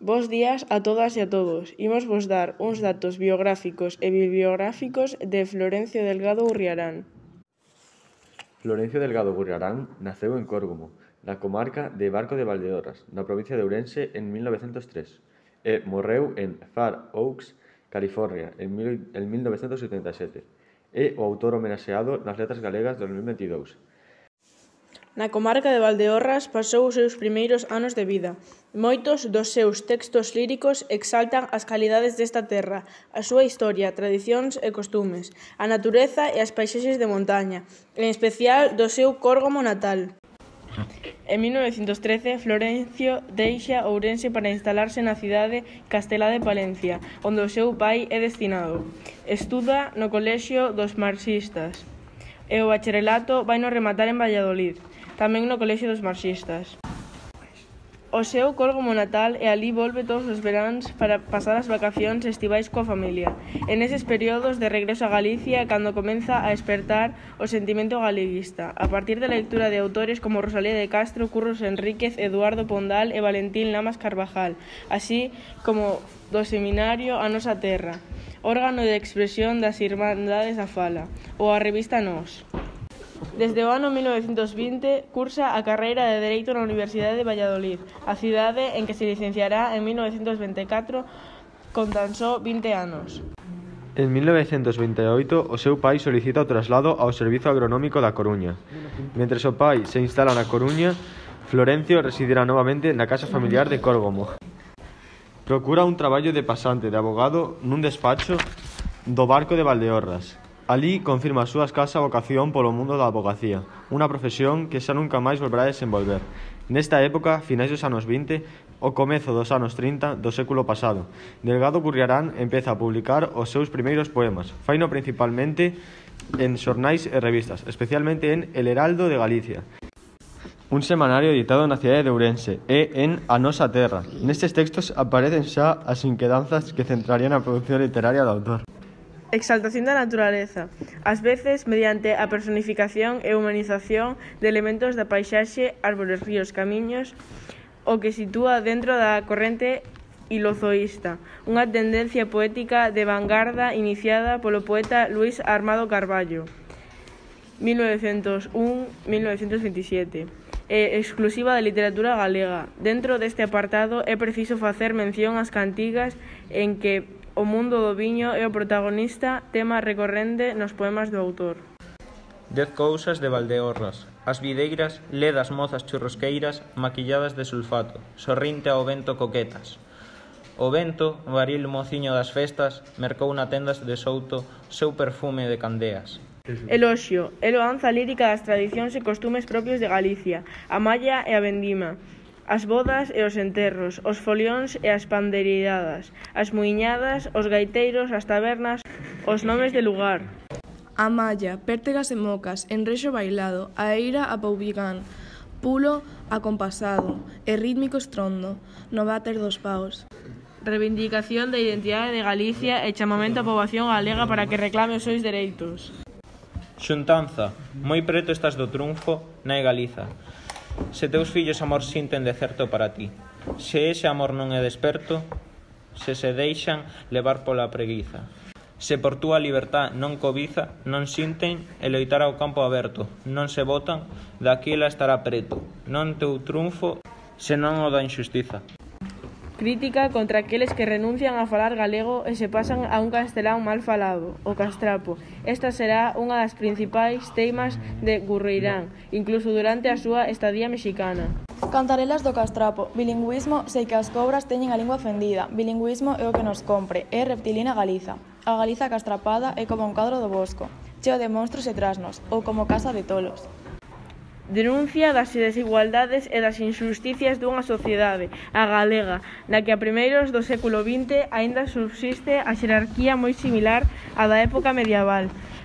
Bos días a todas e a todos. Imos vos dar uns datos biográficos e bibliográficos de Florencio Delgado Gurriarán. Florencio Delgado Gurriarán naceu en Córgomo, na comarca de Barco de Valdeorras, na provincia de Ourense en 1903 e morreu en Far Oaks, California, en, mil, en 1977. É o autor homenaxeado nas letras galegas de 2022 Na comarca de Valdeorras pasou os seus primeiros anos de vida. Moitos dos seus textos líricos exaltan as calidades desta terra, a súa historia, tradicións e costumes, a natureza e as paisaxes de montaña, en especial do seu córgomo natal. En 1913, Florencio deixa Ourense para instalarse na cidade Castelá de Palencia, onde o seu pai é destinado. Estuda no Colexio dos Marxistas e o bacharelato vai no rematar en Valladolid tamén no Colexio dos Marxistas. O seu colgo natal e alí volve todos os veráns para pasar as vacacións estivais coa familia. En eses períodos de regreso a Galicia é cando comeza a despertar o sentimento galeguista, a partir da lectura de autores como Rosalía de Castro, Curros Enríquez, Eduardo Pondal e Valentín Lamas Carvajal, así como do seminario A Nosa Terra, órgano de expresión das Irmandades da Fala, ou a revista Nós. Desde o ano 1920 cursa a carreira de Dereito na Universidade de Valladolid, a cidade en que se licenciará en 1924 con tan só 20 anos. En 1928, o seu pai solicita o traslado ao Servizo Agronómico da Coruña. Mentre o pai se instala na Coruña, Florencio residirá novamente na casa familiar de Córgomo. Procura un traballo de pasante de abogado nun despacho do barco de Valdeorras, Alí confirma a súa escasa vocación polo mundo da avogacía, unha profesión que xa nunca máis volverá a desenvolver. Nesta época, finais dos anos 20, o comezo dos anos 30 do século pasado, Delgado Curriarán empeza a publicar os seus primeiros poemas. Faino principalmente en xornais e revistas, especialmente en El Heraldo de Galicia, un semanario editado na cidade de Ourense e en A Nosa Terra. Nestes textos aparecen xa as inquedanzas que centrarían a produción literaria do autor. Exaltación da natureza, ás veces mediante a personificación e humanización de elementos da paisaxe, árbores, ríos, camiños, o que sitúa dentro da corrente ilozoísta, unha tendencia poética de vanguarda iniciada polo poeta Luis Armado Carballo, 1901-1927, e exclusiva da literatura galega. Dentro deste apartado é preciso facer mención ás cantigas en que O mundo do viño é o protagonista tema recorrente nos poemas do autor. Dez cousas de Valdeorras. As videiras ledas mozas churrosqueiras maquilladas de sulfato, sorrinte ao vento coquetas. O vento, varil mociño das festas, mercou na tendas de souto seu perfume de candeas. Eloxio, é loanza lírica das tradicións e costumes propios de Galicia, a malla e a vendima. As bodas e os enterros, os folións e as pandeiridadas, as muiñadas, os gaiteiros, as tabernas, os nomes de lugar. A Malla, Pértegas e Mocas, Enrexo Bailado, A Eira a Poubigán, Pulo acompasado e rítmico estrondo, no váter dos paus. Reivindicación da identidade de Galicia e chamamento á poboación galega para que reclame os seus dereitos. Xuntanza, moi preto estás do trunfo na Galiza. Se teus fillos amor sinten de certo para ti, se ese amor non é desperto, se se deixan levar pola preguiza. Se por túa libertad non cobiza, non sinten e loitar ao campo aberto, non se botan, daquela estará preto, non teu triunfo, senón o da injustiza. Crítica contra aqueles que renuncian a falar galego e se pasan a un castelán mal falado, o castrapo. Esta será unha das principais temas de Gurreirán, incluso durante a súa estadía mexicana. Cantarelas do castrapo. Bilingüismo sei que as cobras teñen a lingua fendida. Bilingüismo é o que nos compre. É reptilina Galiza. A Galiza castrapada é como un cadro do bosco, cheo de monstruos e trasnos, ou como casa de tolos. Denuncia das desigualdades e das injusticias dunha sociedade, a galega, na que a primeiros do século vinte aínda subsiste a xerarquía moi similar á da época medieval.